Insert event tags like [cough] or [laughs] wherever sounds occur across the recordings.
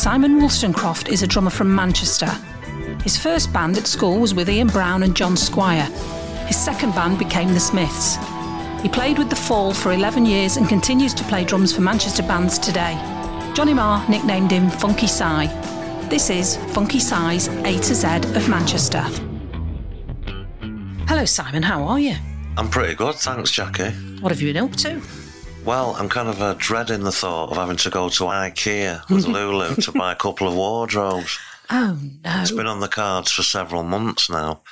Simon Wolstencroft is a drummer from Manchester. His first band at school was with Ian Brown and John Squire. His second band became The Smiths. He played with The Fall for 11 years and continues to play drums for Manchester bands today. Johnny Marr nicknamed him Funky Si. This is Funky Si's A to Z of Manchester. Hello, Simon, how are you? I'm pretty good, thanks, Jackie. What have you been up to? Well, I'm kind of uh, dreading the thought of having to go to IKEA with [laughs] Lulu to buy a couple of wardrobes. Oh, no. It's been on the cards for several months now.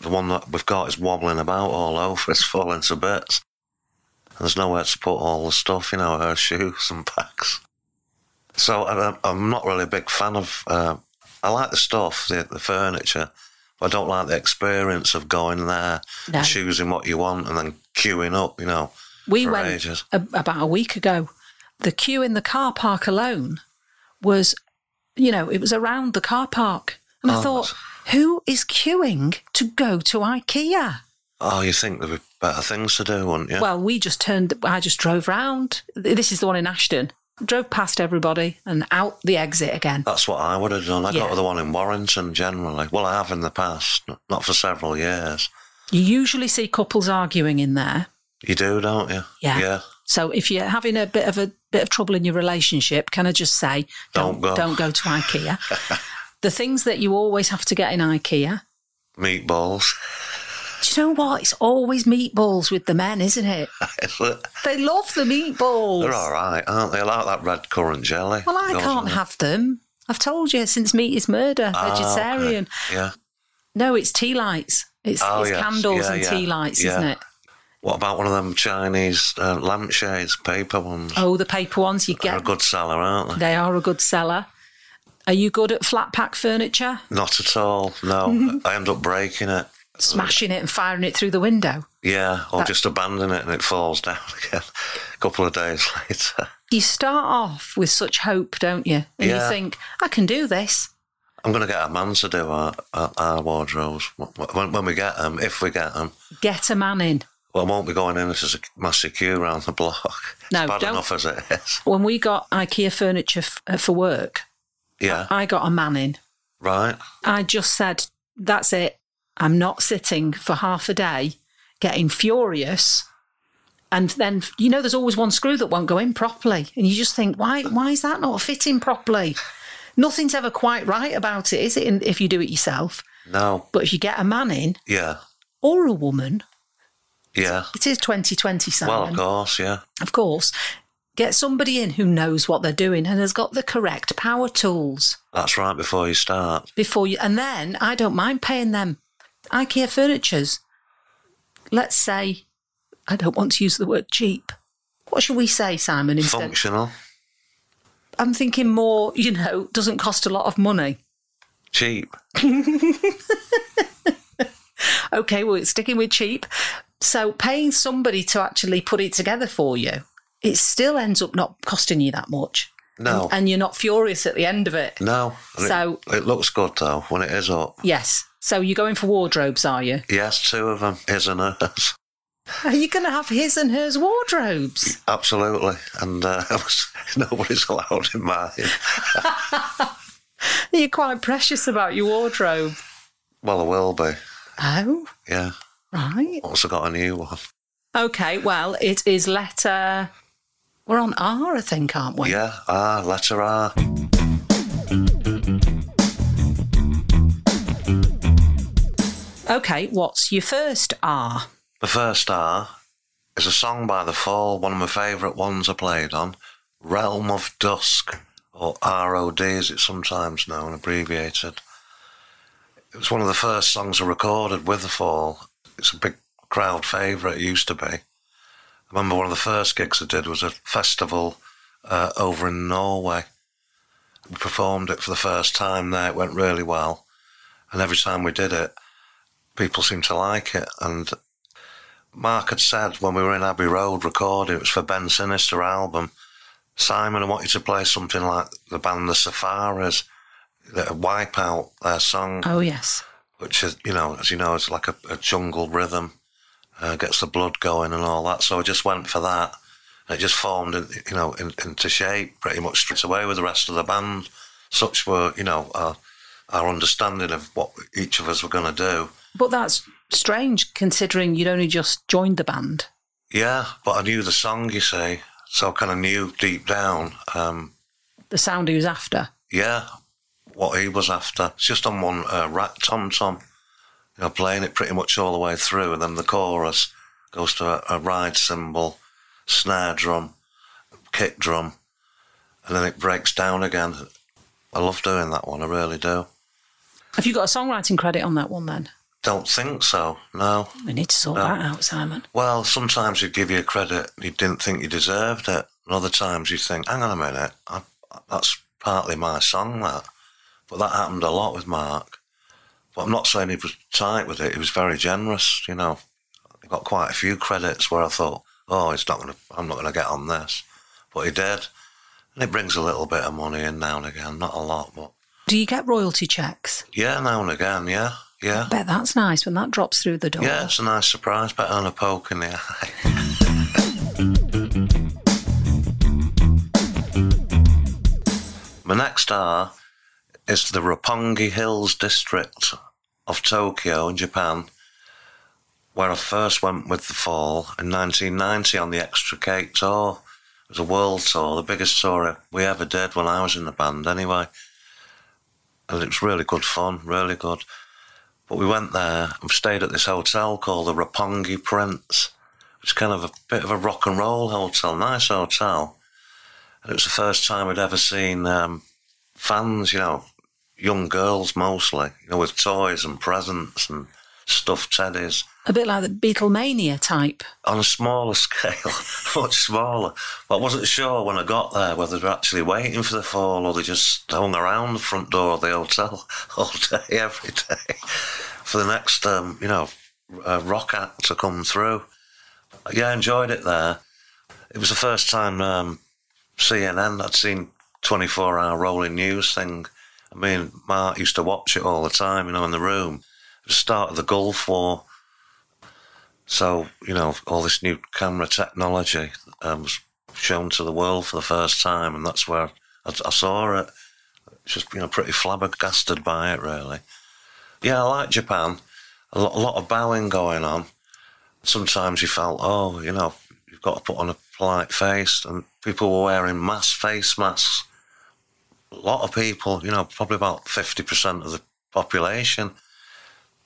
The one that we've got is wobbling about all over. [laughs] It's falling to bits. There's nowhere to put all the stuff, you know, her shoes and bags. So I, I'm not really a big fan of. Uh, I like the stuff, the, the furniture, but I don't like the experience of going there, No. choosing what you want, and then queuing up. You know, We went a, about a week ago. The queue in the car park alone was, you know, it was around the car park. And I Oh, thought, who is queuing to go to IKEA? Oh, you think there'd be better things to do, wouldn't you? Well, we just turned, I just drove round. This is the one in Ashton. Drove past everybody and out the exit again. That's what I would have done. I Yeah. go to the one in Warrington generally. Well, I have in the past, not for several years. You usually see couples arguing in there. You do, don't you? Yeah. Yeah. So if you're having a bit of a bit of trouble in your relationship, can I just say, Don't go. don't go to IKEA. [laughs] the things that you always have to get in IKEA. Meatballs. Do you know what? It's always meatballs with the men, isn't it? [laughs] They love the meatballs. They're all right, aren't they? I like that red currant jelly. Well, I can't have them. I've told you since meat is murder, Ah, okay. vegetarian. Yeah. No, it's tea lights. It's, Oh, it's yes. candles Yeah, and yeah. tea lights, Yeah. isn't it? What about one of them Chinese uh, lampshades, paper ones? Oh, the paper ones you get. They're a good seller, aren't they? They are a good seller. Are you good at flat pack furniture? Not at all. No, [laughs] I end up breaking it. Smashing it and firing it through the window? Yeah, or That- just abandon it and it falls down [laughs] again. a couple of days [laughs] later. You start off with such hope, don't you? And you think, I can do this. I'm going to get a man to do our, our, our wardrobes when, when we get them, if we get them. Get a man in. Well, I won't be going in. Is a massive queue around the block. No, it's bad don't- enough as it is. When we got IKEA furniture f- uh, for work, Yeah, I got a man in. right. I just said, that's it. I'm not sitting for half a day getting furious. And then, you know, there's always one screw that won't go in properly. And you just think, why, why is that not fitting properly? Nothing's ever quite right about it, is it, if you do it yourself? No, But if you get a man in yeah, or a woman, yeah. it is 2020, Simon. Well, of course, yeah. Of course. Get somebody in who knows what they're doing and has got the correct power tools That's right before you start. before you. And then I don't mind paying them. IKEA furnitures. Let's say, I don't want to use the word cheap. What should we say, Simon? Instead, Functional, I'm thinking more. You know, doesn't cost a lot of money. cheap. [laughs] Okay, well, it's sticking with cheap. So paying somebody to actually put it together for you, it still ends up not costing you that much. No, And you're not furious at the end of it. no. And So- it, it looks good though when it is up. Yes. So you're going for wardrobes, are you? Yes, two of them, his and hers. Are you going to have his and hers wardrobes? Absolutely, and uh, [laughs] nobody's allowed in mine. [laughs] You're quite precious about your wardrobe. Well, I will be. Oh, Yeah, right. Oh, also got a new one. Okay, well, it is letter. We're on R, I think, aren't we? Yeah, R, letter R. Okay, what's your first R? The first R is a song by The Fall, one of my favourite ones I played on, Realm of Dusk, or ROD as it's sometimes known, abbreviated. It was one of the first songs I recorded with The Fall. It's a big crowd favourite, it used to be. I remember one of the first gigs I did was a festival uh, over in Norway. We performed it for the first time there, it went really well. And every time we did it, people seemed to like it. And Mark had said when we were in Abbey Road recording, it was for Bend Sinister album. Simon, I want you to play something like the band The Surfaris, that wipe out their song, Oh, yes. Which is, you know, as you know, it's like a, a jungle rhythm, uh, gets the blood going and all that. So I just went for that. And it just formed, you know, in, into shape pretty much straight away with the rest of the band. such were, you know, our, our understanding of what each of us were going to do. But that's strange considering you'd only just joined the band. Yeah, but I knew the song, you see, so I kind of knew deep down, um, The sound he was after. yeah, what he was after. It's just on one uh, rack tom tom, you know, playing it pretty much all the way through, and then the chorus goes to a, a ride cymbal, snare drum, kick drum, and then it breaks down again. I love doing that one, I really do. Have you got a songwriting credit on that one then? Don't think so, no. We need to sort No. that out, Simon. Well, sometimes you give you a credit you didn't think you deserved it, and other times you think, hang on a minute, I, that's partly my song, that. But that happened a lot with Mark. But I'm not saying he was tight with it, he was very generous, you know. He got quite a few credits where I thought, oh, he's not gonna, I'm not going to get on this. But he did. And it brings a little bit of money in now and again, not a lot, but Do you get royalty checks? yeah, now and again, yeah, yeah. Bet that's nice when that drops through the door. Yeah, it's a nice surprise, better than a poke in the eye. [laughs] My next star is the Roppongi Hills district of Tokyo in Japan, where I first went with the Fall in 1990 on the Extricate tour. It was a world tour, the biggest tour we ever did when I was in the band, anyway. And it was really good fun, really good. But we went there and stayed at this hotel called the Roppongi Prince. It's kind of a bit of a rock and roll hotel, nice hotel. And it was the first time I'd ever seen um, fans, you know, young girls mostly, you know, with toys and presents and stuffed teddies A bit like the Beatlemania type. on a smaller [laughs] scale, much smaller. But I wasn't sure when I got there whether they were actually waiting for the fall or they just hung around the front door of the hotel [laughs] all day, [laughs] every day, for the next, um, you know, uh, rock act to come through. Yeah, I enjoyed it there. It was the first time um, CNN I'd seen 24 hour rolling news thing. I mean, Mark used to watch it all the time, you know, in the room. The start of the Gulf War. So, you know, all this new camera technology um, was shown to the world for the first time, and that's where I, I saw it. Just, you know, pretty flabbergasted by it, really. Yeah, I like Japan. A lot, a lot of bowing going on. Sometimes you felt, oh, you know, you've got to put on a polite face, and people were wearing mask face masks. A lot of people, you know, probably about 50% of the population.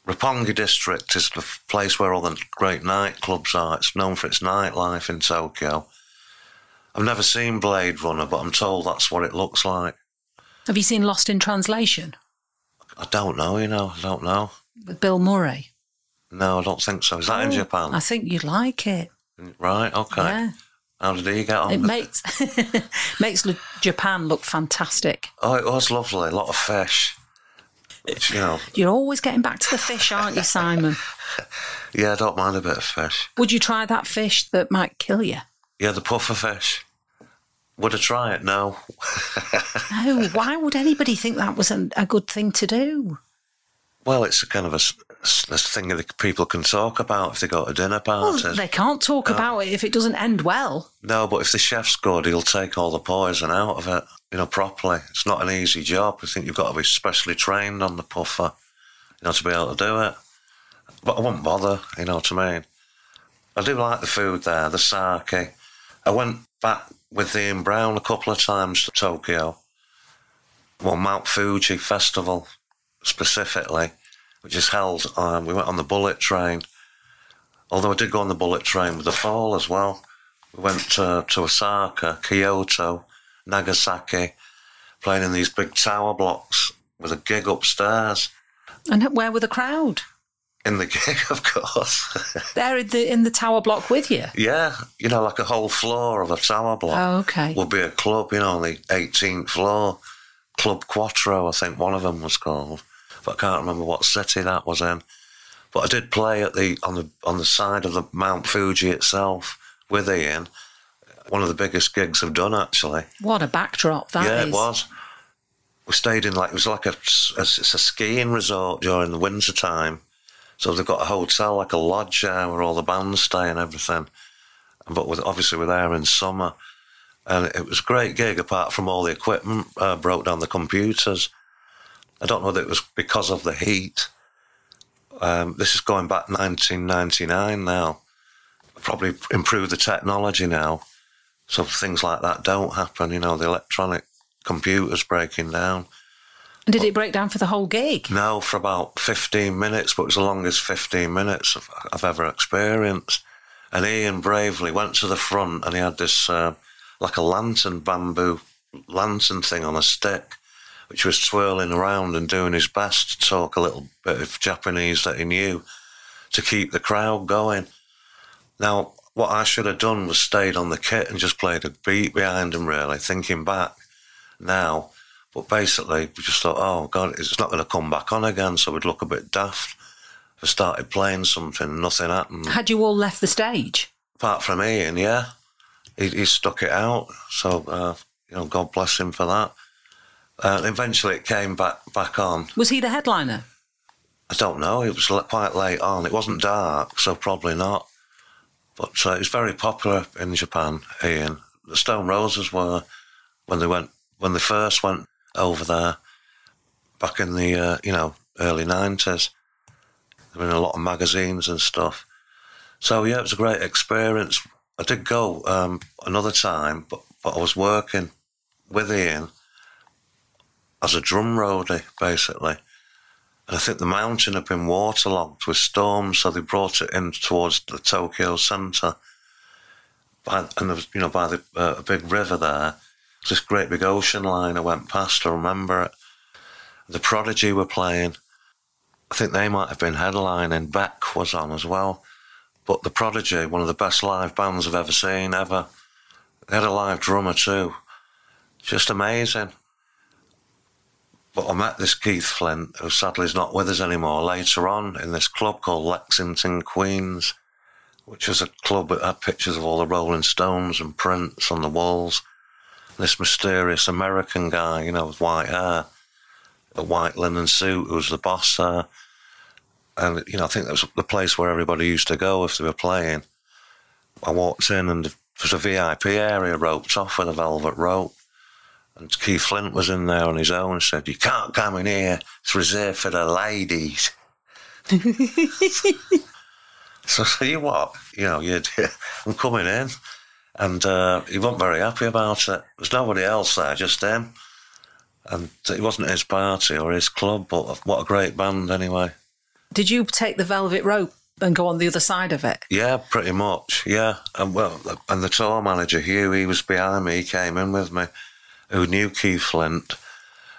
Roppongi district is the place where all the great nightclubs are. It's known for its nightlife in Tokyo. I've never seen Blade Runner, but I'm told that's what it looks like. Have you seen Lost in Translation I don't know, you know, I don't know. with Bill Murray? No, I don't think so. Is that in Oh, Japan? I think you'd like it. Right, okay. Yeah. How did he get on? It makes [laughs] makes Japan look fantastic. Oh, it was lovely. A lot of fish. Which, you know, You're always getting back to the fish, aren't you, Simon? [laughs] yeah, I don't mind a bit of fish. Would you try that fish that might kill you? Yeah, the puffer fish. Would I try it? No. [laughs] No, why would anybody think that was a, a good thing to do? Well, it's a kind of a thing that people can talk about if they go to dinner Well, parties. they can't talk about it if it doesn't end well. No, but if the chef's good, he'll take all the poison out of it, you know, properly. It's not an easy job. I think you've got to be specially trained on the puffer, you know, to be able to do it. But I won't bother, you know what I mean? I do like the food there, the sake. I went back with Ian Brown a couple of times to Tokyo. Well, Mount Fuji Festival specifically, which is held, um, we went on the bullet train. Although I did go on the bullet train with the fall as well. We went uh, to Osaka, Kyoto, Nagasaki, playing in these big tower blocks with a gig upstairs. And where were the crowd? In the [laughs] gig, of course. They're in the, in the tower block with you. yeah, you know, like a whole floor of a tower block Oh, okay. would be a club, you know, on the 18th floor. Club Quattro, I think one of them was called. But I can't remember what city that was in. But I did play at the on the on the side of the Mount Fuji itself with Ian. One of the biggest gigs I've done actually. What a backdrop that is. yeah, it was. We stayed in like it was like a, a it's a skiing resort during the winter time. So they've got a hotel like a lodge there where all the bands stay and everything. But with, obviously we're there in summer. and it was a great gig. Apart from all the equipment uh, broke down, the computers. I don't know whether it was because of the heat. Um, this is going back 1999 now. Probably improved the technology now, so things like that don't happen. You know, the electronic computers breaking down. And did it break down for the whole gig? No, for about 15 minutes, but it was the longest 15 minutes I've, I've ever experienced. And Ian bravely went to the front and he had this, uh, like a lantern, bamboo lantern thing on a stick, which was swirling around and doing his best to talk a little bit of Japanese that he knew to keep the crowd going. Now, what I should have done was stayed on the kit and just played a beat behind him, really, thinking back now. But basically, we just thought, oh, God, it's not going to come back on again, so we'd look a bit daft. I started playing something, nothing happened. Had you all left the stage? Apart from Ian, yeah. He, he stuck it out, so, uh, you know, God bless him for that. Uh, eventually, it came back back on. Was he the headliner? I don't know. It was quite late on. It wasn't dark, so probably not. But uh, it was very popular in Japan. Ian, the Stone Roses were when they went when they first went over there back in the uh, you know early nineties. There were in a lot of magazines and stuff. So yeah, it was a great experience. I did go um, another time, but but I was working with Ian as a drum roadie, basically. And I think the mountain had been waterlogged with storms, so they brought it in towards the Tokyo centre. By, and there was, you know, by the uh, big river there, this great big ocean liner went past. I remember it. The Prodigy were playing. I think they might have been headlining. Beck was on as well. But the Prodigy, one of the best live bands I've ever seen, ever. They had a live drummer too. Just amazing. But I met this Keith Flint, who sadly is not with us anymore, later on in this club called Lexington Queens, which was a club that had pictures of all the Rolling Stones and Prince on the walls. This mysterious American guy, you know, with white hair, a white linen suit, who was the boss there. And, you know, I think that was the place where everybody used to go if they were playing. I walked in and there was a VIP area roped off with a velvet rope. And Keith Flint was in there on his own and said, You can't come in here. It's reserved for the ladies. [laughs] so I said, You what? You know, you [laughs] I'm coming in. And uh, he wasn't very happy about it. There's nobody else there, just him. And it wasn't his party or his club, but what a great band anyway. Did you take the velvet rope and go on the other side of it? Yeah, pretty much. Yeah. And well, and the tour manager, Hugh, he was behind me. He came in with me who knew Keith Flint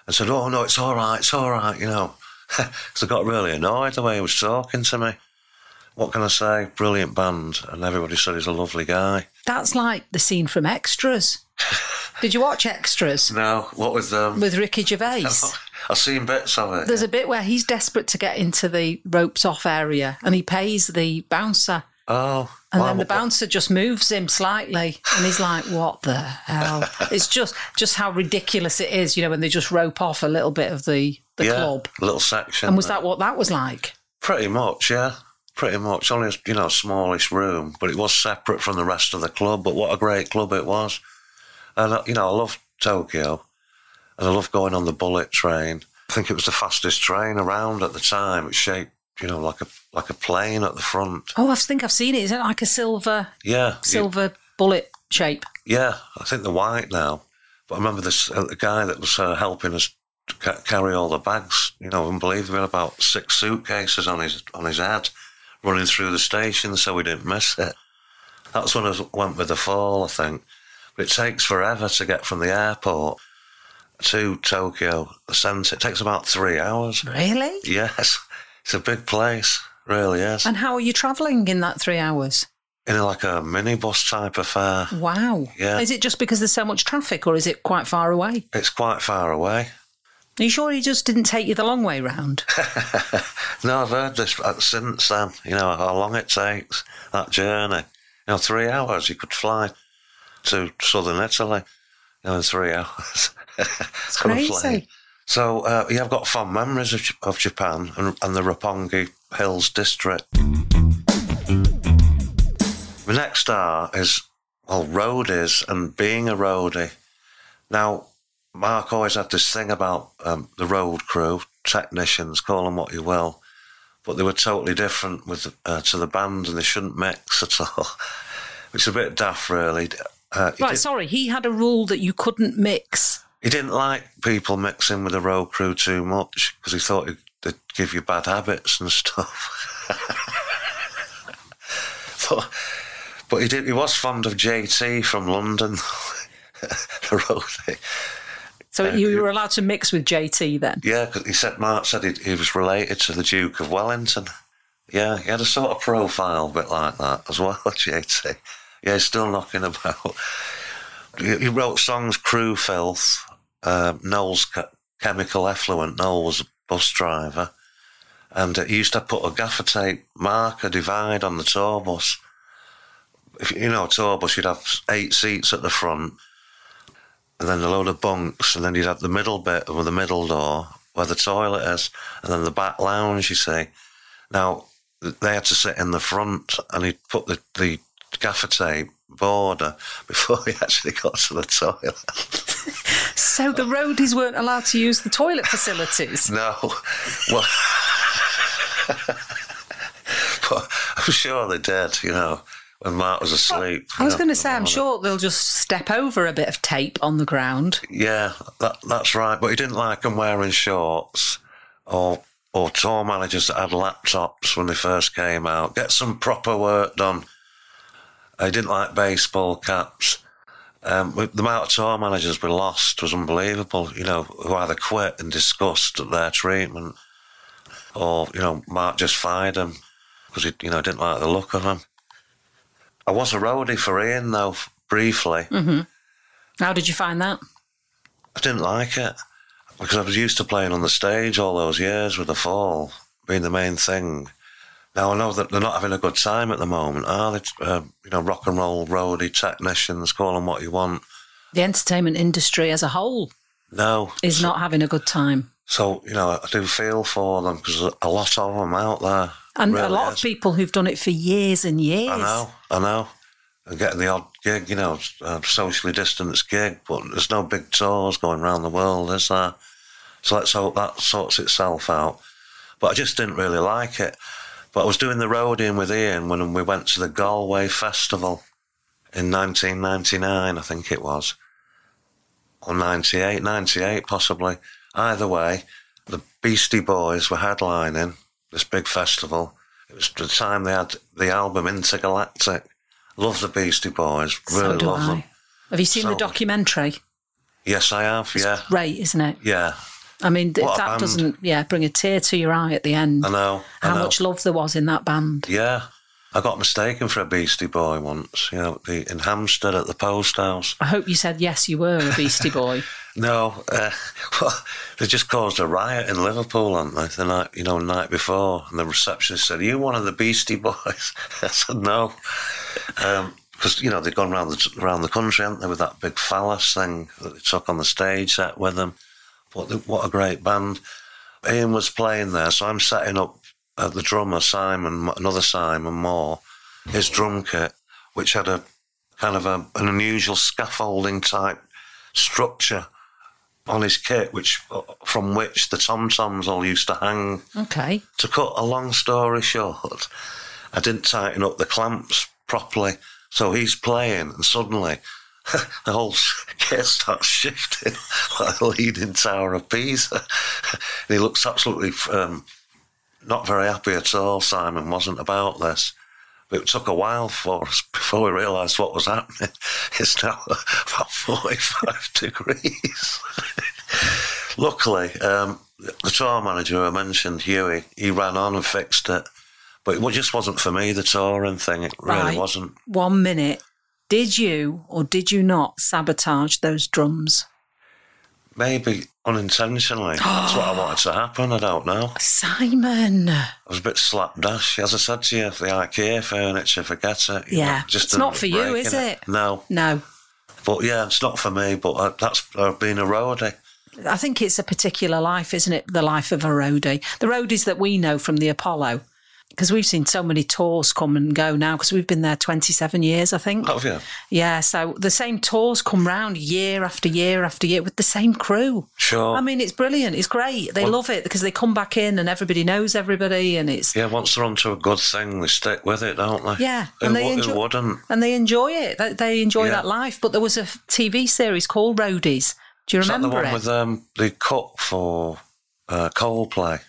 and said, Oh, no, it's all right, it's all right, you know. [laughs] Because I got really annoyed the way he was talking to me. What can I say? Brilliant band. And everybody said he's a lovely guy. That's like the scene from Extras. [laughs] Did you watch Extras? No, what with them? With Ricky Gervais. [laughs] I've seen bits of it. There's a bit where he's desperate to get into the ropes off area and he pays the bouncer Oh. And then the bouncer just moves him slightly, and he's like, "What the hell?" it's just just how ridiculous it is, you know, when they just rope off a little bit of the the yeah, club. little section. And was there. that what that was like? Pretty much, yeah. Pretty much. Only, a, you know, a smallish room, but it was separate from the rest of the club. But what a great club it was. And, uh, you know, I love Tokyo. And I love going on the bullet train. I think it was the fastest train around at the time. It's shaped, you know, like a like a plane at the front. Oh, I think I've seen it. Is it like a silver Yeah. silver bullet shape? Yeah, I think they're white now. But I remember this uh, the guy that was uh, helping us ca- carry all the bags. You know, unbelievable. About six suitcases on his on his head, running through the station, so we didn't miss it. That's when I went with the fall, I think. But it takes forever to get from the airport to Tokyo, the centre. It takes about three hours. Really? Yes, it's a big place, really is. And how are you travelling in that three hours? In like a minibus type affair. Wow. Yeah. Is it just because there's so much traffic, or is it quite far away? It's quite far away. Are you sure he just didn't take you the long way round? [laughs] No, I've heard this uh, since then. You know how long it takes that journey. You know, three hours you could fly to southern Italy. You know, in three [laughs] hours. It's crazy. So uh, yeah, I've got fond memories of, of Japan and, and the Roppongi Hills district. The next star is well, roadies and being a roadie. Now, Mark always had this thing about um, the road crew, technicians, call them what you will, but they were totally different with uh, to the band and they shouldn't mix at all, [laughs] which is a bit daft, really. Uh, Right, sorry, he had a rule that you couldn't mix. He didn't like people mixing with the road crew too much because he thought it'd, it'd give you bad habits and stuff. [laughs] but, but he did. He was fond of JT from London, [laughs] the roadie. So you were allowed to mix with JT then. Yeah, 'cause he said Mark said he, he was related to the Duke of Wellington. Yeah, he had a sort of profile, a bit like that as well. [laughs] JT. Yeah, he's still knocking about. He, he wrote songs, Crew Filth, um, Noel's Chemical Effluence. Noel was a bus driver. And he used to put a gaffer tape marker divide on the tour bus. If, you know, a tour bus, you'd have eight seats at the front and then a load of bunks, and then you'd have the middle bit with the middle door where the toilet is, and then the back lounge, you see. Now, they had to sit in the front, and he'd put the, the gaffer tape border [laughs] before he actually got to the toilet. [laughs] So the roadies weren't allowed to use the toilet facilities. No. Well, [laughs] but I'm sure they did, you know, when Mark was asleep. I was going to say, I'm sure they'll just step over a bit of tape on the ground. Yeah, that, that's right. But he didn't like them wearing shorts or or tour managers that had laptops when they first came out. Get some proper work done. He didn't like baseball caps. Um, the amount of tour managers we lost was unbelievable. You know, who either quit in disgust at their treatment, or you know, Mark just fired them because he, you know, didn't like the look of them. I was a roadie for Ian though, briefly. How did you find that? I didn't like it because I was used to playing on the stage all those years with the fall being the main thing. Now I know that they're not having a good time at the moment, are they? Uh, you know, rock and roll roadie technicians, call them what you want. The entertainment industry as a whole No, is not having a good time. so you know I do feel for them because a lot of them out there, And a lot is. of people who've done it for years and years. I know, I know. And getting the odd gig, you know, uh, socially distanced gig, but there's no big tours going around the world, is there? So let's hope that sorts itself out. But I just didn't really like it. But I was doing the roading with Ian when we went to the Galway Festival in 1999, I think it was. Or 98, 98 possibly. Either way, the Beastie Boys were headlining this big festival. It was the time they had the album Intergalactic. Love the Beastie Boys, So really do love I. them. Have you seen the documentary? Yes, I have. Yeah, Great, isn't it? yeah. I mean, th- that doesn't, yeah, bring a tear to your eye at the end. I know. I How know. much love there was in that band. Yeah, I got mistaken for a Beastie Boy once. You know, the, in Hampstead at the post house. I hope you said yes, you were a Beastie Boy. [laughs] No, uh, [laughs] well, they just caused a riot in Liverpool, hadn't they? The night, you know, the night before, and the receptionist said, "Are you one of the Beastie Boys?" [laughs] I said, "No," because you know they'd gone around the around the country, hadn't they, with that big phallus thing that they took on the stage set with them. What the, what a great band! Ian was playing there, so I'm setting up uh, the drummer Simon, another Simon Moore, his drum kit, which had a kind of a, an unusual scaffolding type structure on his kit, which from which the tom toms all used to hang. Okay. To cut a long story short, I didn't tighten up the clamps properly, so he's playing, and suddenly [laughs] the whole kit starts shifting [laughs] like the leaning tower of Pisa. and [laughs] he looks absolutely um, not very happy at all. Simon wasn't about this. But it took a while for us before we realised what was happening. It's now about 45 degrees. Luckily, um, the tour manager who I mentioned, Huey, he ran on and fixed it. But it just wasn't for me, the touring thing. It really Right. wasn't. One minute. Did you or did you not sabotage those drums? Maybe unintentionally. [gasps] That's what I wanted to happen. I don't know. Simon. I was a bit slapdash. As I said to you, the IKEA furniture, forget it. you Yeah. know, just It's not for you, is in it? No. No. But yeah, it's not for me, but uh, that's uh, being a roadie. I think it's a particular life, isn't it? The life of a roadie. The roadies that we know from the Apollo, because we've seen so many tours come and go now because we've been there 27 years, I think. Have you? Yeah, so the same tours come round year after year after year with the same crew. Sure. I mean, it's brilliant. It's great. They Well- love it because they come back in and everybody knows everybody, and it's yeah, once they're onto a good thing, they stick with it, don't they? Yeah, Who, and they who enjoy- wouldn't? and they enjoy it. They, they enjoy Yeah. that life. But there was a TV series called Roadies. Do you Is that the remember one it? with um, the cut for uh, Coldplay?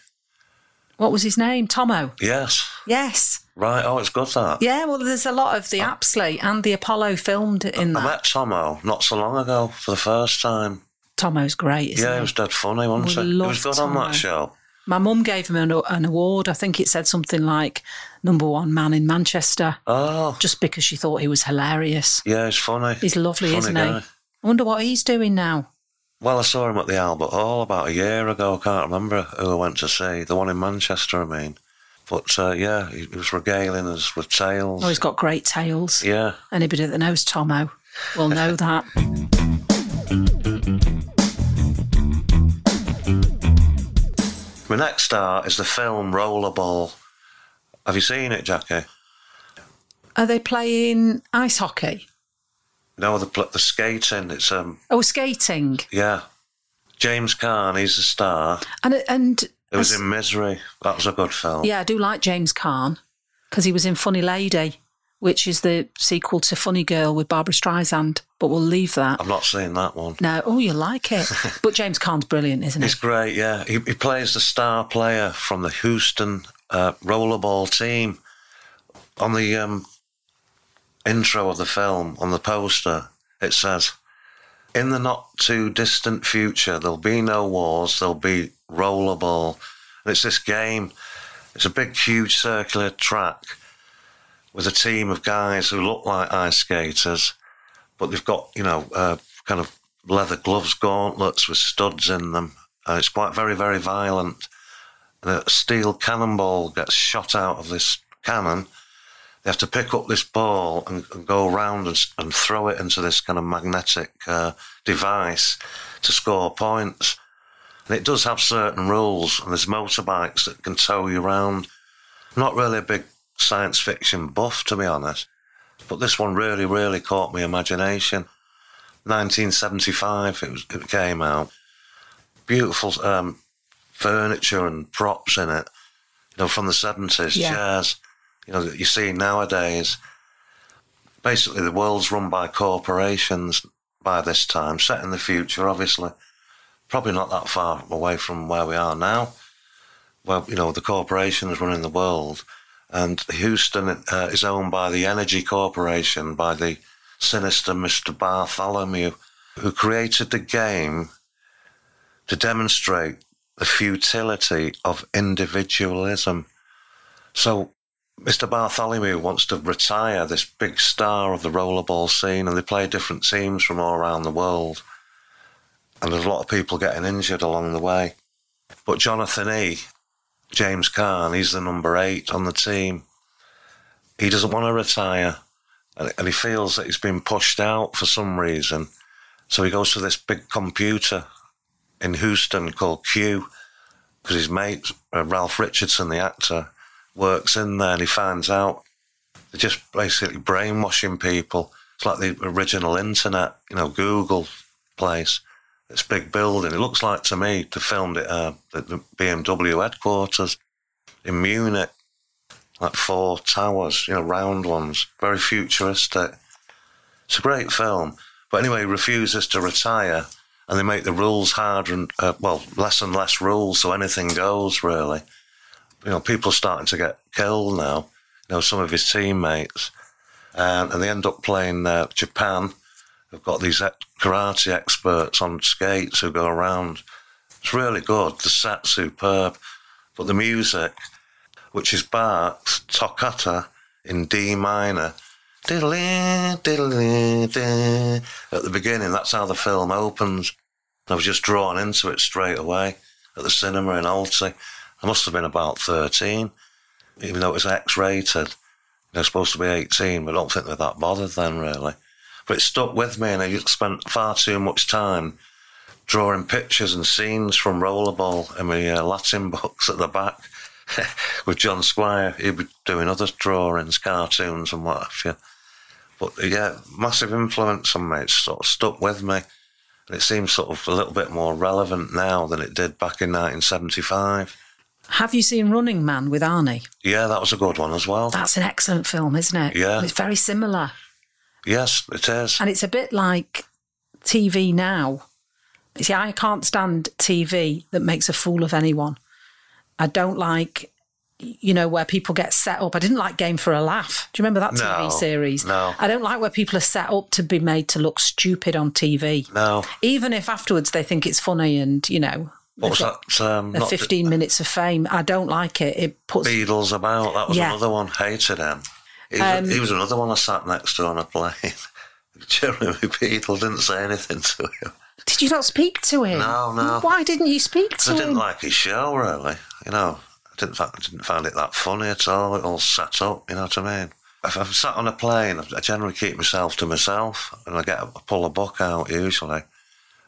What was his name? Tomo. Yes. Yes. Right. Oh, it's good that. Yeah. Well, there's a lot of the Apsley and the Apollo filmed in I that. met Tomo not so long ago for the first time. Tomo's great, isn't yeah, he? it was dead funny, wasn't We it? It love was good on Tomo. that show. My mum gave him an, an award. I think it said something like number one man in Manchester, Oh, just because she thought he was hilarious. yeah, he's funny. He's lovely, Funny isn't guy. he? I wonder what he's doing now. Well, I saw him at the Albert Hall about a year ago. I can't remember who I went to see. The one in Manchester, I mean. But uh, yeah, he, was regaling us with tales. Oh, he's got great tales. yeah. Anybody that knows Tomo will know that. [laughs] My next star is the film Rollerball. Have you seen it, Jackie? Are they playing ice hockey? No, the pl- the skating. It's um Oh, skating. yeah. James Caan, he's a star. And and It was in Misery. That was a good film. yeah, I do like James Caan because he was in Funny Lady, which is the sequel to Funny Girl with Barbra Streisand. But we'll leave that. I'm not seen that one. No, oh, you like it. [laughs] but James Caan's brilliant, isn't he? He's great, yeah. He, he plays the star player from the Houston uh, rollerball team. On the um, intro of the film, on the poster, it says, In the not too distant future, there'll be no wars, there'll be rollerball. And it's this game, it's a big, huge circular track with a team of guys who look like ice skaters, but they've got, you know, uh, kind of leather gloves, gauntlets with studs in them. Uh, it's quite very, very violent. And a steel cannonball gets shot out of this cannon. They have to pick up this ball and, and go around and, and throw it into this kind of magnetic uh, device to score points. And it does have certain rules, and there's motorbikes that can tow you around. Not really a big science fiction buff, to be honest, but this one really, really caught my imagination. 1975, it, was, it came out. Beautiful um, furniture and props in it, you know, from the 70s, Yeah. chairs, you know, that you see nowadays. Basically, the world's run by corporations by this time, set in the future, obviously. Probably not that far away from where we are now. Well, you know, the corporations running the world. And Houston uh, is owned by the Energy Corporation, by the sinister Mr. Bartholomew, who created the game to demonstrate the futility of individualism. So, Mr. Bartholomew wants to retire this big star of the rollerball scene, and they play different teams from all around the world. And there's a lot of people getting injured along the way. But Jonathan E., James Caan, he's the number eight on the team. He doesn't want to retire, and and he feels that he's been pushed out for some reason. So he goes to this big computer in Houston called Q, because his mate, uh, Ralph Richardson, the actor, works in there and he finds out they're just basically brainwashing people. It's like the original internet, you know, Google place. This big building. It looks like to me to filmed it uh, at the BMW headquarters in Munich, like four towers, you know, round ones, very futuristic. It's a great film. But anyway, he refuses to retire, and they make the rules harder and, uh, well, less and less rules, so anything goes, really. You know, people starting to get killed now, you know, some of his teammates. And, and they end up playing uh, Japan. They've got these karate experts on skates who go around. It's really good. The set's superb. But the music, which is Bach's toccata in D minor, diddly, diddly, diddly. at the beginning, that's how the film opens. I was just drawn into it straight away at the cinema in Alty. I must have been about 13, even though it was X rated. They're supposed to be 18, but I don't think they're that bothered then, really. But it stuck with me, and I spent far too much time drawing pictures and scenes from Rollerball in my uh, Latin books at the back. [laughs] with John Squire, he'd be doing other drawings, cartoons, and what have you. But yeah, massive influence on me. It's sort of stuck with me. And it seems sort of a little bit more relevant now than it did back in 1975. Have you seen Running Man with Arnie? Yeah, that was a good one as well. That's an excellent film, isn't it? Yeah. It's very similar. Yes, it is. And it's a bit like TV now. You see, I can't stand TV that makes a fool of anyone. I don't like, you know, where people get set up. I didn't like Game for a Laugh. Do you remember that TV No, series? no. I don't like where people are set up to be made to look stupid on TV. No. Even if afterwards they think it's funny and, you know, What was that? Um, the not the 15 minutes of fame. I don't like it. It puts. Beadle's About. That was Yeah. another one. Hated him. He was, Um, he was another one I sat next to on a plane. [laughs] Jeremy Beadle didn't say anything to him. Did you not speak to him? No, no. Why didn't you speak to him? I didn't like his show really. You know, I didn't I didn't find it that funny at all. It all set up. You know what I mean? If I'm sat on a plane, I generally keep myself to myself, and I get I pull a book out usually,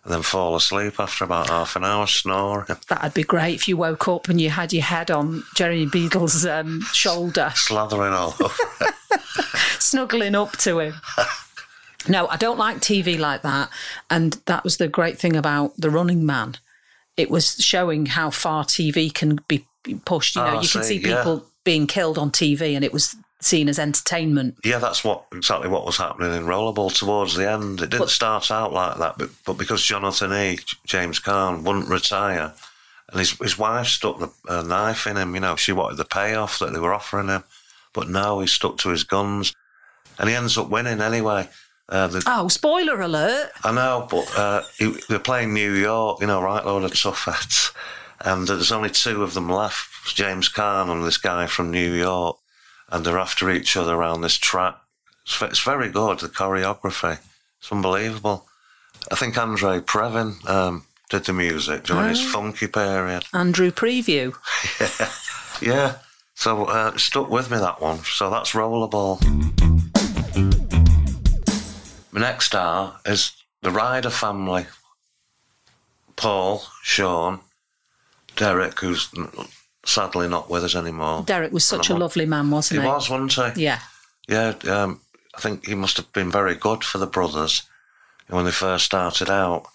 and then fall asleep after about half an hour snoring, That'd be great if you woke up and you had your head on Jeremy Beadle's um, shoulder, slathering all over. [laughs] snuggling up to him. No, I don't like TV like that. And that was the great thing about The Running Man. It was showing how far TV can be pushed. You know, Oh, you can see, see yeah. people being killed on TV, and it was seen as entertainment. Yeah, that's what exactly what was happening in Rollerball towards the end. It didn't But- start out like that, but, but because Jonathan E. James Caan wouldn't retire, and his his wife stuck the a knife in him. You know, she wanted the payoff that they were offering him, but no, he stuck to his guns, and he ends up winning anyway. Uh, the, Oh, spoiler alert! I know, but uh, he, they're playing New York, you know, right load of tough heads. And there's only two of them left James Caan and this guy from New York. And they're after each other around this track. It's, it's very good, the choreography. It's unbelievable. I think Andre Previn um, did the music during his funky period. Andrew Preview. Yeah. [laughs] yeah. So uh, it stuck with me, that one. So that's Rollerball. My next star is the Ryder family. Paul, Sean, Derek, who's sadly not with us anymore. Derek was such a lovely man, wasn't he? he? was, wasn't he? Yeah. Yeah, um, I think he must have been very good for the brothers when they first started out.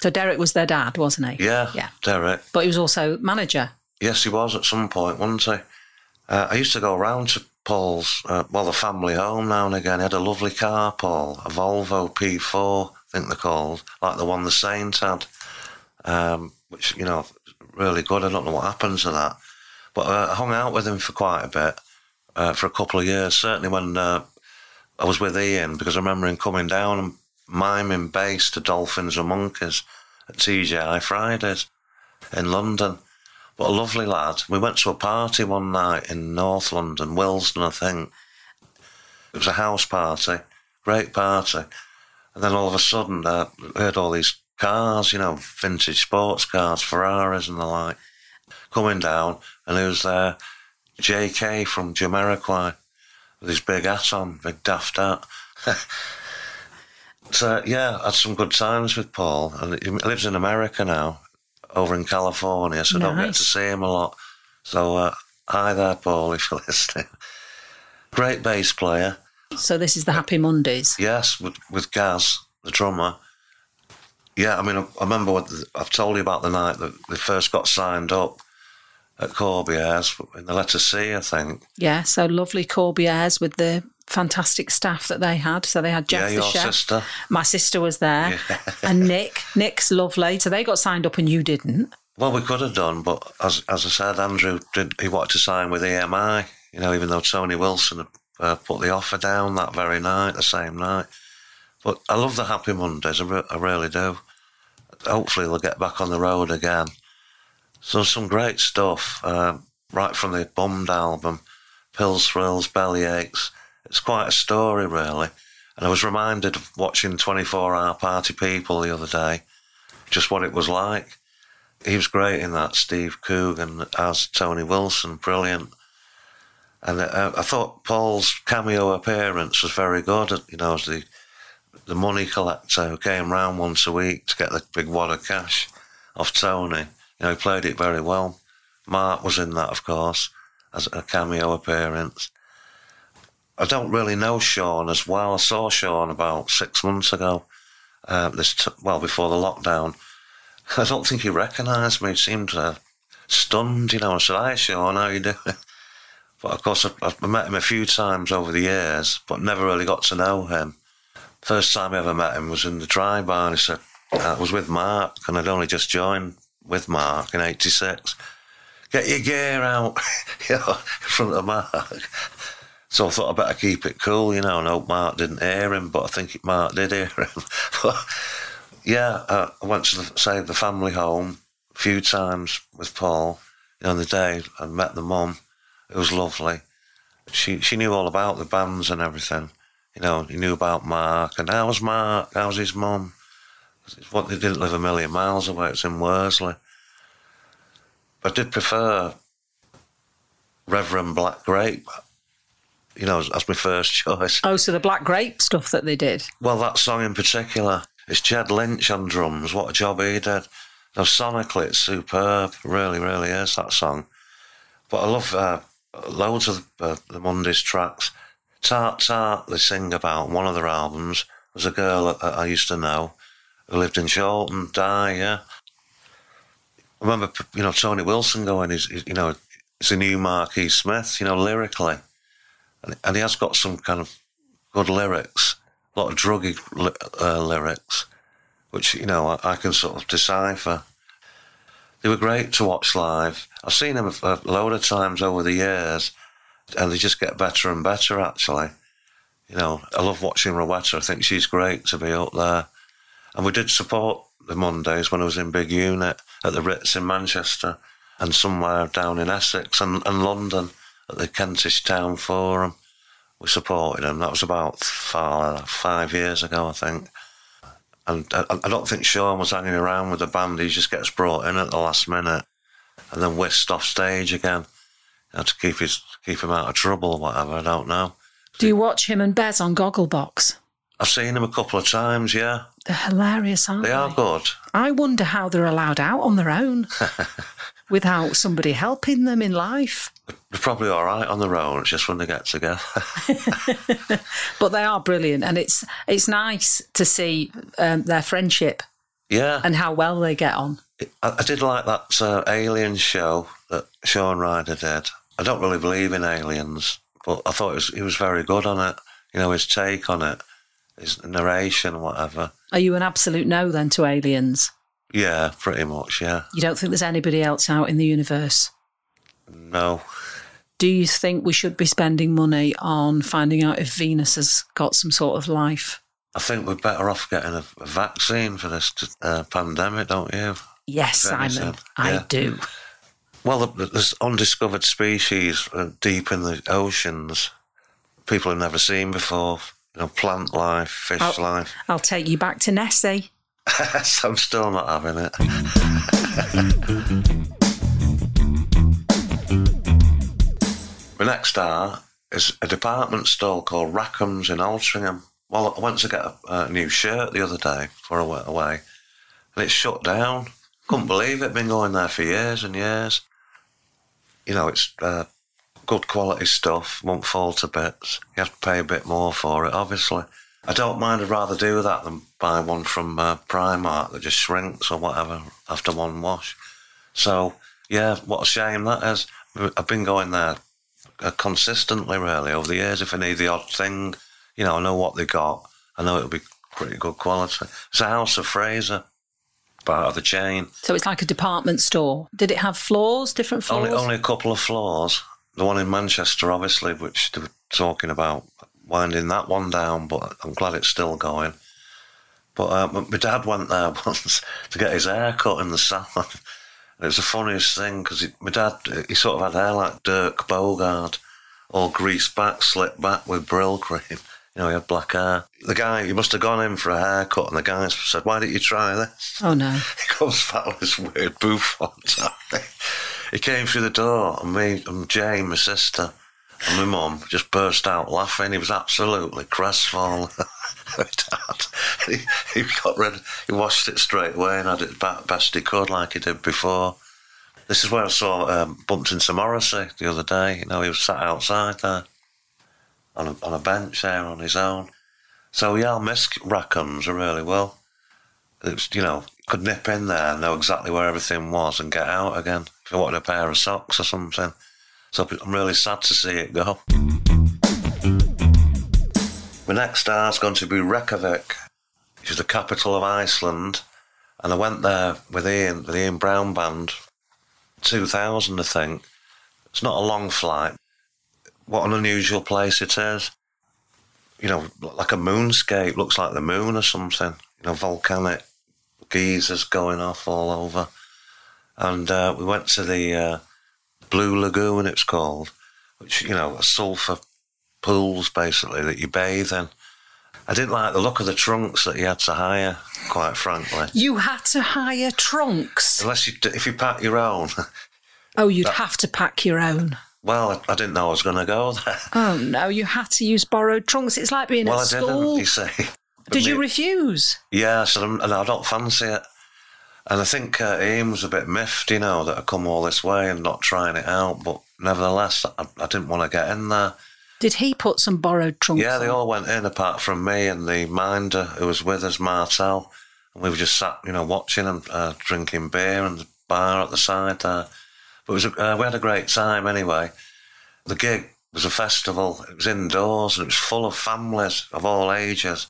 So Derek was their dad, wasn't he? Yeah, Yeah. Derek. But he was also manager. Yes, he was at some point, wasn't he? Uh, I used to go round to Paul's, uh, well, the family home now and again. He had a lovely car, Paul, a Volvo P4, I think they're called, like the one the Saint had, um, which, you know, really good. I don't know what happened to that. But uh, I hung out with him for quite a bit, uh, for a couple of years, certainly when uh, I was with Ian, because I remember him coming down and miming bass to Dolphins and Monkeys at TGI Fridays in London. But a lovely lad. We went to a party one night in North London, Willesden, I think. It was a house party, great party. And then all of a sudden, uh, heard all these cars, you know, vintage sports cars, Ferraris and the like, coming down. And he was there, JK from Jamiroquai, with his big hat on, big daft hat. [laughs] so, yeah, I had some good times with Paul. And he lives in America now, over in California, so I don't get to see him a lot. So, uh, hi there, Paul, [laughs] if you're listening. Great bass player. So this is the Happy Mondays. Yes, with, with Gaz, the drummer. Yeah, I mean, I, I remember what I've told you about the night that they first got signed up at Corbières in the letter C, I think. Yeah, so lovely Corbières with the fantastic staff that they had. So they had Jeff yeah, the chef. sister. My sister was there, Yeah. [laughs] and Nick. Nick's lovely. So they got signed up, and you didn't. Well, we could have done, but as as I said, Andrew did. He wanted to sign with EMI. You know, even though Tony Wilson had uh, put the offer down that very night, the same night. But I love the Happy Mondays. I, I really do. Hopefully, they'll get back on the road again. So some great stuff, uh, right from the Bummed album, Pills, Thrills, Belly Aches. It's quite a story, really. And I was reminded of watching 24 Hour Party People the other day, just what it was like. He was great in that, Steve Coogan as Tony Wilson, brilliant. And uh, I thought Paul's cameo appearance was very good, you know, as the, the money collector who came round once a week to get the big wad of cash off Tony. You know, he played it very well. Mark was in that, of course, as a cameo appearance. I don't really know Sean as well. I saw Sean about six months ago, uh, this t- well before the lockdown. [laughs] I don't think he recognised me. He seemed uh, stunned, you know. I said, "Hi, Sean, how you doing?" [laughs] But of course, I've, I've met him a few times over the years, but never really got to know him. First time I ever met him was in the dry bar. He said, I was with Mark, and I'd only just joined with Mark in '86. Get your gear out, [laughs] you know, in front of Mark. So I thought I better keep it cool, you know, and hope Mark didn't hear him, but I think Mark did hear him. [laughs] but yeah, uh, I went to the, say the family home a few times with Paul. You know, on the day I met the mum. It was lovely. She she knew all about the bands and everything. You know, he knew about Mark and how's Mark? How's his mum? What they didn't live a million miles away. It's in Worsley. I did prefer Reverend Black Grape. You know, that's my first [laughs] choice. Oh, so the Black Grape stuff that they did. Well, that song in particular, it's Ged Lynch on drums. What a job he did. Now, sonically, it's superb. Really, really is that song. But I love uh, loads of uh, the Mondays tracks. Tart Tart, they sing about one of their albums. There's a girl that I used to know who lived in Chorlton, die, yeah. I remember, you know, Tony Wilson going, he's, you know, it's a new Marquis Smith, you know, lyrically. And, and he has got some kind of good lyrics, a lot of druggy uh, lyrics, which, you know, I, I, can sort of decipher. They were great to watch live. I've seen them a, a load of times over the years, and they just get better and better, actually. You know, I love watching Rowetta. I think she's great to be up there. And we did support the Mondays when I was in Big Unit at the Ritz in Manchester and somewhere down in Essex and, and London at the Kentish Town Forum. We supported them. That was about five, five years ago, I think. And I, I, don't think Shaun was hanging around with the band. He just gets brought in at the last minute and then whisked off stage again. You know, to keep his keep him out of trouble or whatever. I don't know. Do you watch him and Bez on Gogglebox? I've seen him a couple of times. Yeah, they're hilarious, aren't they? They are good. I wonder how they're allowed out on their own [laughs] without somebody helping them in life. They're probably all right on their own. It's just when they get together. [laughs] but they are brilliant, and it's it's nice to see um, their friendship. Yeah, and how well they get on. I, I did like that uh, Alien show that Shaun Ryder did. I don't really believe in aliens, but I thought was, he was very good on it. You know, his take on it, his narration, whatever. Are you an absolute no then to aliens? Yeah, pretty much, yeah. You don't think there's anybody else out in the universe? No. Do you think we should be spending money on finding out if Venus has got some sort of life? I think we're better off getting a, vaccine for this uh, pandemic, don't you? Yes, Simon, I yeah. do. Well, there's undiscovered species uh, deep in the oceans, people have never seen before you know, plant life, fish I'll, life. I'll take you back to Nessie. [laughs] I'm still not having it. [laughs] My next star is a department store called Rackham's in Altrincham. Well, I went to get a, a new shirt the other day before I went away, and it's shut down. Couldn't believe it. Been going there for years and years. You know, it's uh, good quality stuff, won't fall to bits. You have to pay a bit more for it, obviously. I don't mind, I'd rather do that than buy one from uh, Primark that just shrinks or whatever after one wash. So, yeah, what a shame that is. I've been going there uh, consistently, really, over the years. If I need the odd thing, you know, I know what they got. I know it'll be pretty good quality. It's a House of Fraser, part of the chain. So it's like a department store. Did it have floors, different floors? Only, only a couple of floors the one in Manchester, obviously, which they were talking about winding that one down, but I'm glad it's still going. But uh, my dad went there [laughs] once to get his hair cut in the salon. it was the funniest thing because my dad, he sort of had hair like Dirk Bogarde, all greased back, slicked back with Brylcreem. You know, he had black hair. The guy, he must have gone in for a haircut, and the guy said, Why don't you try this? Oh, no. [laughs] He comes back with this weird bouffant he came through the door, and me and Jane, my sister, and my mum just burst out laughing. He was absolutely crestfallen. [laughs] he, he got rid. He washed it straight away and had it back best he could, like he did before. This is where I saw um, bumped into Morrissey the other day. You know, he was sat outside there on a, on a bench there on his own. So yeah, I'll miss Rackhams. I really will. It was, you know, could nip in there and know exactly where everything was and get out again if you wanted a pair of socks or something. So I'm really sad to see it go. My next star is going to be Reykjavik, which is the capital of Iceland. And I went there with Ian, with the Ian Brown Band, 2000, I think. It's not a long flight. What an unusual place it is. You know, like a moonscape, looks like the moon or something. You know, volcanic geysers going off all over. And uh, we went to the uh, Blue Lagoon, it's called, which, you know, a sulphur pools basically that you bathe in. I didn't like the look of the trunks that you had to hire, quite frankly. You had to hire trunks. Unless you, if you pack your own. Oh, you'd have to pack your own. Well, I, I didn't know I was going to go there. Oh no, you had to use borrowed trunks. It's like being a well, at I school. didn't, you see. Did you refuse? Yeah, I said, "I'm- no, I don't fancy it. And I think uh, Ian was a bit miffed, you know, that I come all this way and not trying it out. But nevertheless, I, I didn't want to get in there. Did he put some borrowed trunks? Yeah, they on? all went in apart from me and the minder who was with us, Martel. And we were just sat, you know, watching and uh, drinking beer and the bar at the side there. But was a, uh, we had a great time anyway. The gig was a festival. It was indoors and it was full of families of all ages.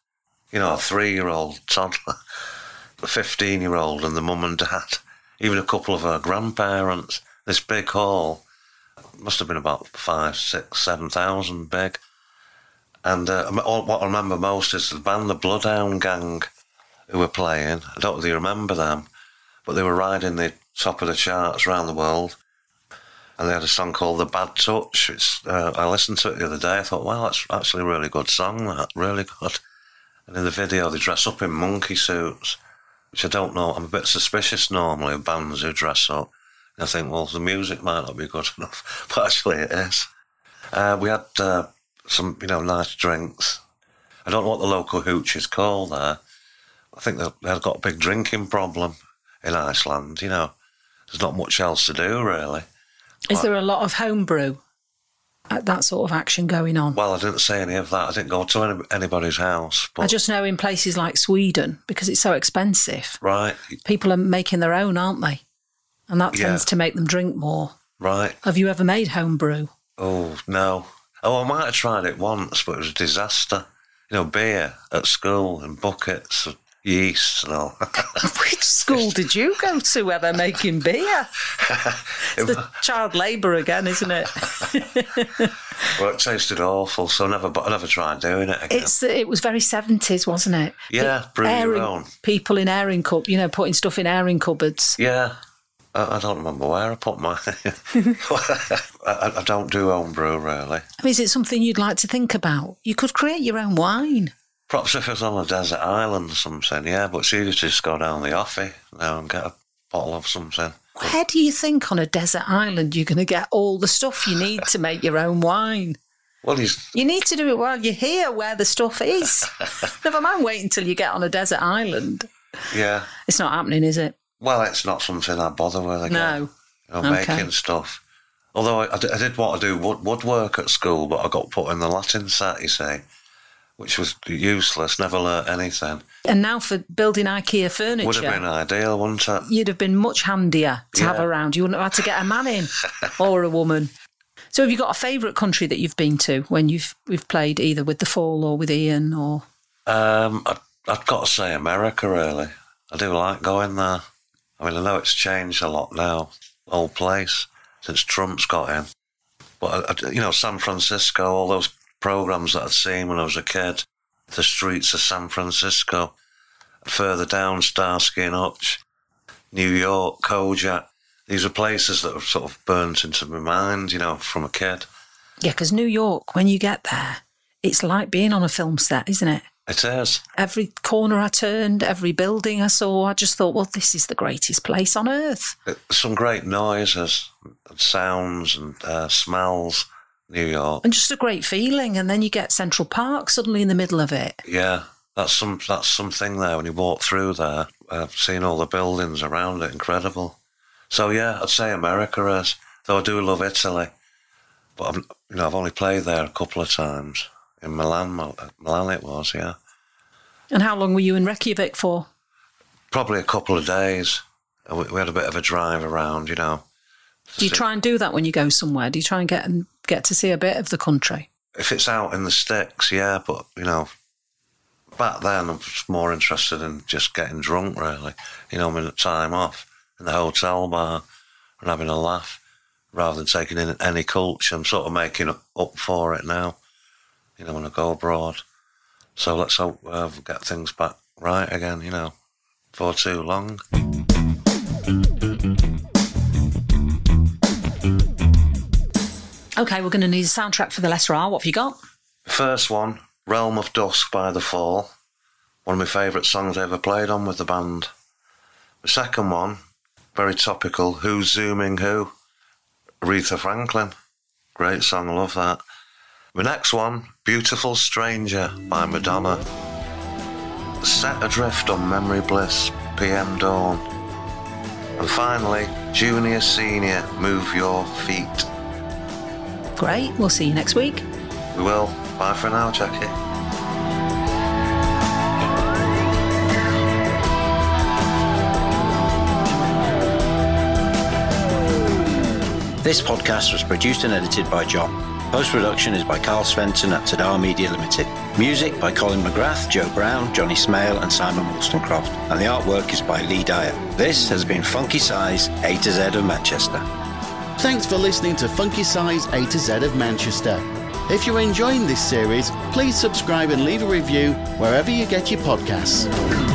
You know, a three-year-old toddler, a fifteen-year-old, and the mum and dad. Even a couple of her grandparents. This big hall must have been about five, six, seven thousand big. And uh, what I remember most is the band, the Bloodhound Gang, who were playing. I don't you remember them, but they were riding the top of the charts around the world. And they had a song called "The Bad Touch." It's, uh, I listened to it the other day. I thought, "Wow, that's actually a really good song. That really good." And in the video, they dress up in monkey suits, which I don't know. I'm a bit suspicious normally of bands who dress up. And I think, well, the music might not be good [laughs] enough, but actually it is. Uh, we had uh, some, you know, nice drinks. I don't know what the local hooch is called there. I think they- they've got a big drinking problem in Iceland. You know, there's not much else to do really. Is there a lot of homebrew? That sort of action going on. Well, I didn't say any of that. I didn't go to any, anybody's house. But I just know in places like Sweden, because it's so expensive, right, people are making their own, aren't they? And that Yeah. tends to make them drink more. right. Have you ever made homebrew? Oh no. Oh, I might have tried it once, but it was a disaster. You know, beer at school in buckets, of yeast and all. Which school did you go to where they're making beer? It's the [laughs] child labour again, isn't it? [laughs] well, it tasted awful, so I never, but I never tried doing it again. It's it was very seventies, wasn't it? Yeah, brew your airing, own. People in airing cup, you know, putting stuff in airing cupboards. Yeah. I, I don't remember where I put my. [laughs] I, I don't do home brew really. I mean, is it something you'd like to think about? You could create your own wine. Perhaps if it was on a desert island or something, yeah, but it's to just go down the offie now and get a bottle of something. Where do you think on a desert island you're going to get all the stuff you need to make your own wine? Well, You need to do it while you're here where the stuff is. [laughs] Never mind waiting until you get on a desert island. yeah. It's not happening, is it? Well, it's not something I bother with again. No. you know, Okay. making stuff. Although I, I did want to do wood, woodwork at school, but I got put in the Latin set, you see, which was useless, never learnt anything. And now for building IKEA furniture. Would have been ideal, wouldn't it? you'd have been much handier to have around. You wouldn't have had to get a man in [laughs] or a woman. So, have you got a favourite country that you've been to when you've we've played either with the Fall or with Ian or? Um, I, I've got to say America, really. I do like going there. I mean, I know it's changed a lot now, old place, since Trump's got in. But, you know, San Francisco, all those programs that I'd seen when I was a kid, the streets of San Francisco, further down, Starsky and Hutch, New York, Kojak. These are places that have sort of burnt into my mind, you know, from a kid. Yeah, because New York, when you get there, it's like being on a film set, isn't it? It is. Every corner I turned, every building I saw, I just thought, well, this is the greatest place on earth. Some great noises, and sounds, and uh, smells. New York. And just a great feeling. And then you get Central Park suddenly in the middle of it. Yeah, that's some that's something there when you walk through there, I've seen all the buildings around it, incredible. So yeah, I'd say America is. Though I do love Italy, but I've, you know I've only played there a couple of times in Milan. Uh, Milan it was, yeah. And how long were you in Reykjavik for? Probably a couple of days. We, we had a bit of a drive around, you know. Do you try and do that when you go somewhere? Do you try and get and get to see a bit of the country? If it's out in the sticks, yeah. But you know, back then I was more interested in just getting drunk, really. You know, having time off in the hotel bar and having a laugh rather than taking in any culture. I'm sort of making up for it now, you know, when I go abroad. So let's hope uh, we get things back right again, you know, for too long. Okay, we're going to need a soundtrack for the Lesser R. What have you got? First one, Realm of Dusk by The Fall. One of my favourite songs I ever played on with the band. The second one, very topical, Who's Zooming Who? Aretha Franklin. Great song, I love that. The next one, Beautiful Stranger by Madonna. Set Adrift on Memory Bliss, PM Dawn. And finally, Junior Senior, Move Your Feet. Great. We'll see you next week. We will. Bye for now, Jackie. This podcast was produced and edited by John. Post production is by Carl Svensson at Tadar Media Limited. Music by Colin McGrath, Joe Brown, Johnny Smale, and Simon Wolstencroft. And the artwork is by Lee Dyer. This has been Funky Size A to Z of Manchester. Thanks for listening to Funky Size A to Z of Manchester. If you're enjoying this series, please subscribe and leave a review wherever you get your podcasts.